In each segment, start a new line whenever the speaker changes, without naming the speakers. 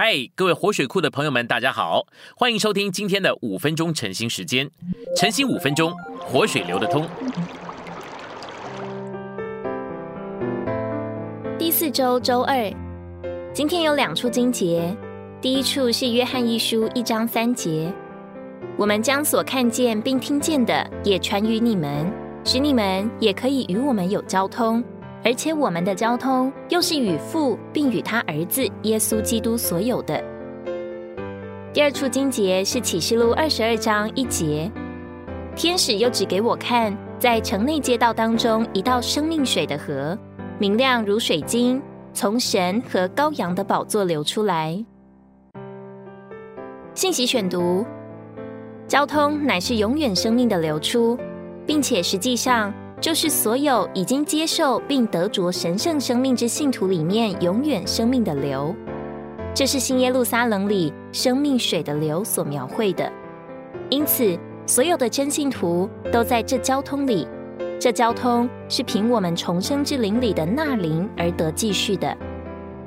嗨，各位活水库的朋友们，大家好，欢迎收听今天的五分钟晨兴时间。晨兴五分钟，活水流得通。
第四周周二，今天有两处经节。第一处是约翰一书一章三节，我们将所看见并听见的也传于你们，使你们也可以与我们有交通。而且我们的交通又是与父，并与他儿子耶稣基督所有的。第二处经节是启示录二十二章一节，天使又指给我看，在城内街道当中一道生命水的河，明亮如水晶，从神和羔羊的宝座流出来。信息选读：交通乃是永远生命的流出，并且实际上。就是所有已经接受并得着神圣生命之信徒里面永远生命的流，这是新耶路撒冷里生命水的流所描绘的。因此，所有的真信徒都在这交通里。这交通是凭我们重生之灵里的纳灵而得继续的，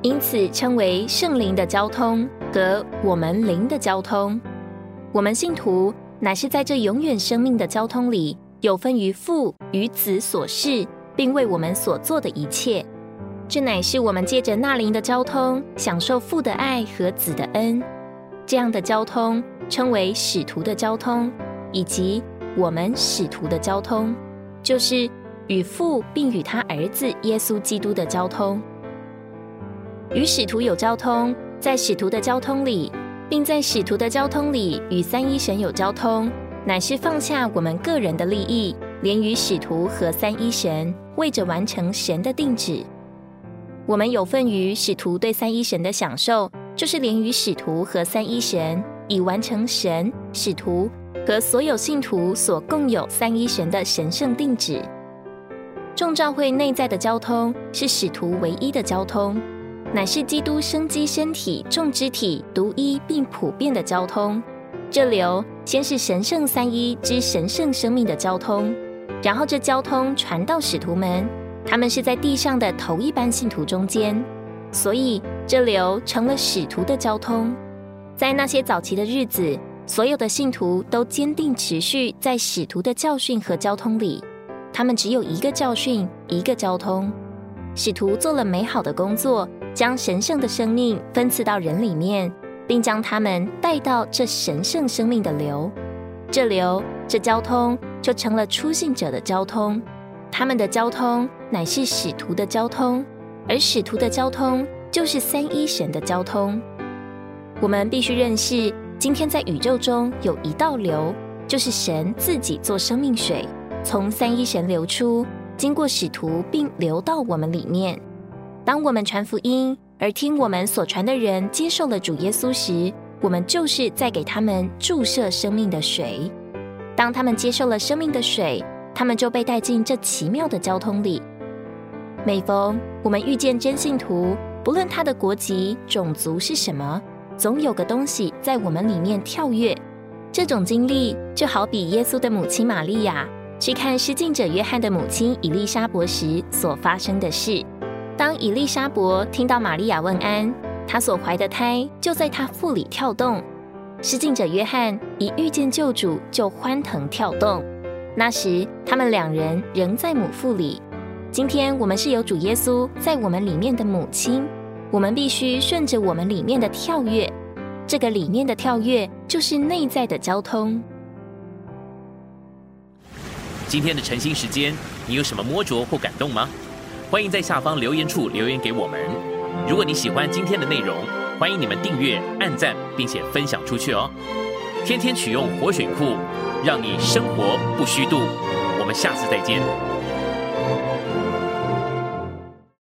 因此称为圣灵的交通和我们灵的交通。我们信徒乃是在这永远生命的交通里。有分于父与子所事，并为我们所做的一切，这乃是我们借着纳灵的交通，享受父的爱和子的恩。这样的交通称为使徒的交通，以及我们使徒的交通，就是与父并与他儿子耶稣基督的交通。与使徒有交通，在使徒的交通里，并在使徒的交通里与三一神有交通。乃是放下我们个人的利益，连于使徒和三一神，为着完成神的定旨。我们有份于使徒对三一神的享受，就是连于使徒和三一神，以完成神、使徒和所有信徒所共有三一神的神圣定旨。众教会内在的交通是使徒唯一的交通，乃是基督生机身体众肢体独一并普遍的交通。这流先是神圣三一之神圣生命的交通，然后这交通传到使徒们，他们是在地上的头一班信徒中间，所以这流成了使徒的交通。在那些早期的日子，所有的信徒都坚定持续在使徒的教训和交通里，他们只有一个教训，一个交通。使徒做了美好的工作，将神圣的生命分赐到人里面。并将他们带到这神圣生命的流，这流这交通就成了出信者的交通。他们的交通乃是使徒的交通，而使徒的交通就是三一神的交通。我们必须认识，今天在宇宙中有一道流，就是神自己做生命水，从三一神流出，经过使徒，并流到我们里面。当我们传福音。而听我们所传的人接受了主耶稣时，我们就是在给他们注射生命的水。当他们接受了生命的水，他们就被带进这奇妙的交通里。每逢我们遇见真信徒，不论他的国籍、种族是什么，总有个东西在我们里面跳跃。这种经历就好比耶稣的母亲玛利亚去看施浸者约翰的母亲以利沙伯时所发生的事。当伊丽莎伯听到玛利亚问安，她所怀的胎就在她腹里跳动。施浸者约翰一遇见救主就欢腾跳动。那时他们两人仍在母腹里。今天我们是有主耶稣在我们里面的母亲，我们必须顺着我们里面的跳跃。这个里面的跳跃就是内在的交通。
今天的晨兴时间，你有什么摸着或感动吗？欢迎在下方留言处留言给我们。如果你喜欢今天的内容，欢迎你们订阅、按赞，并且分享出去哦。天天取用活水库，让你生活不虚度。我们下次再见。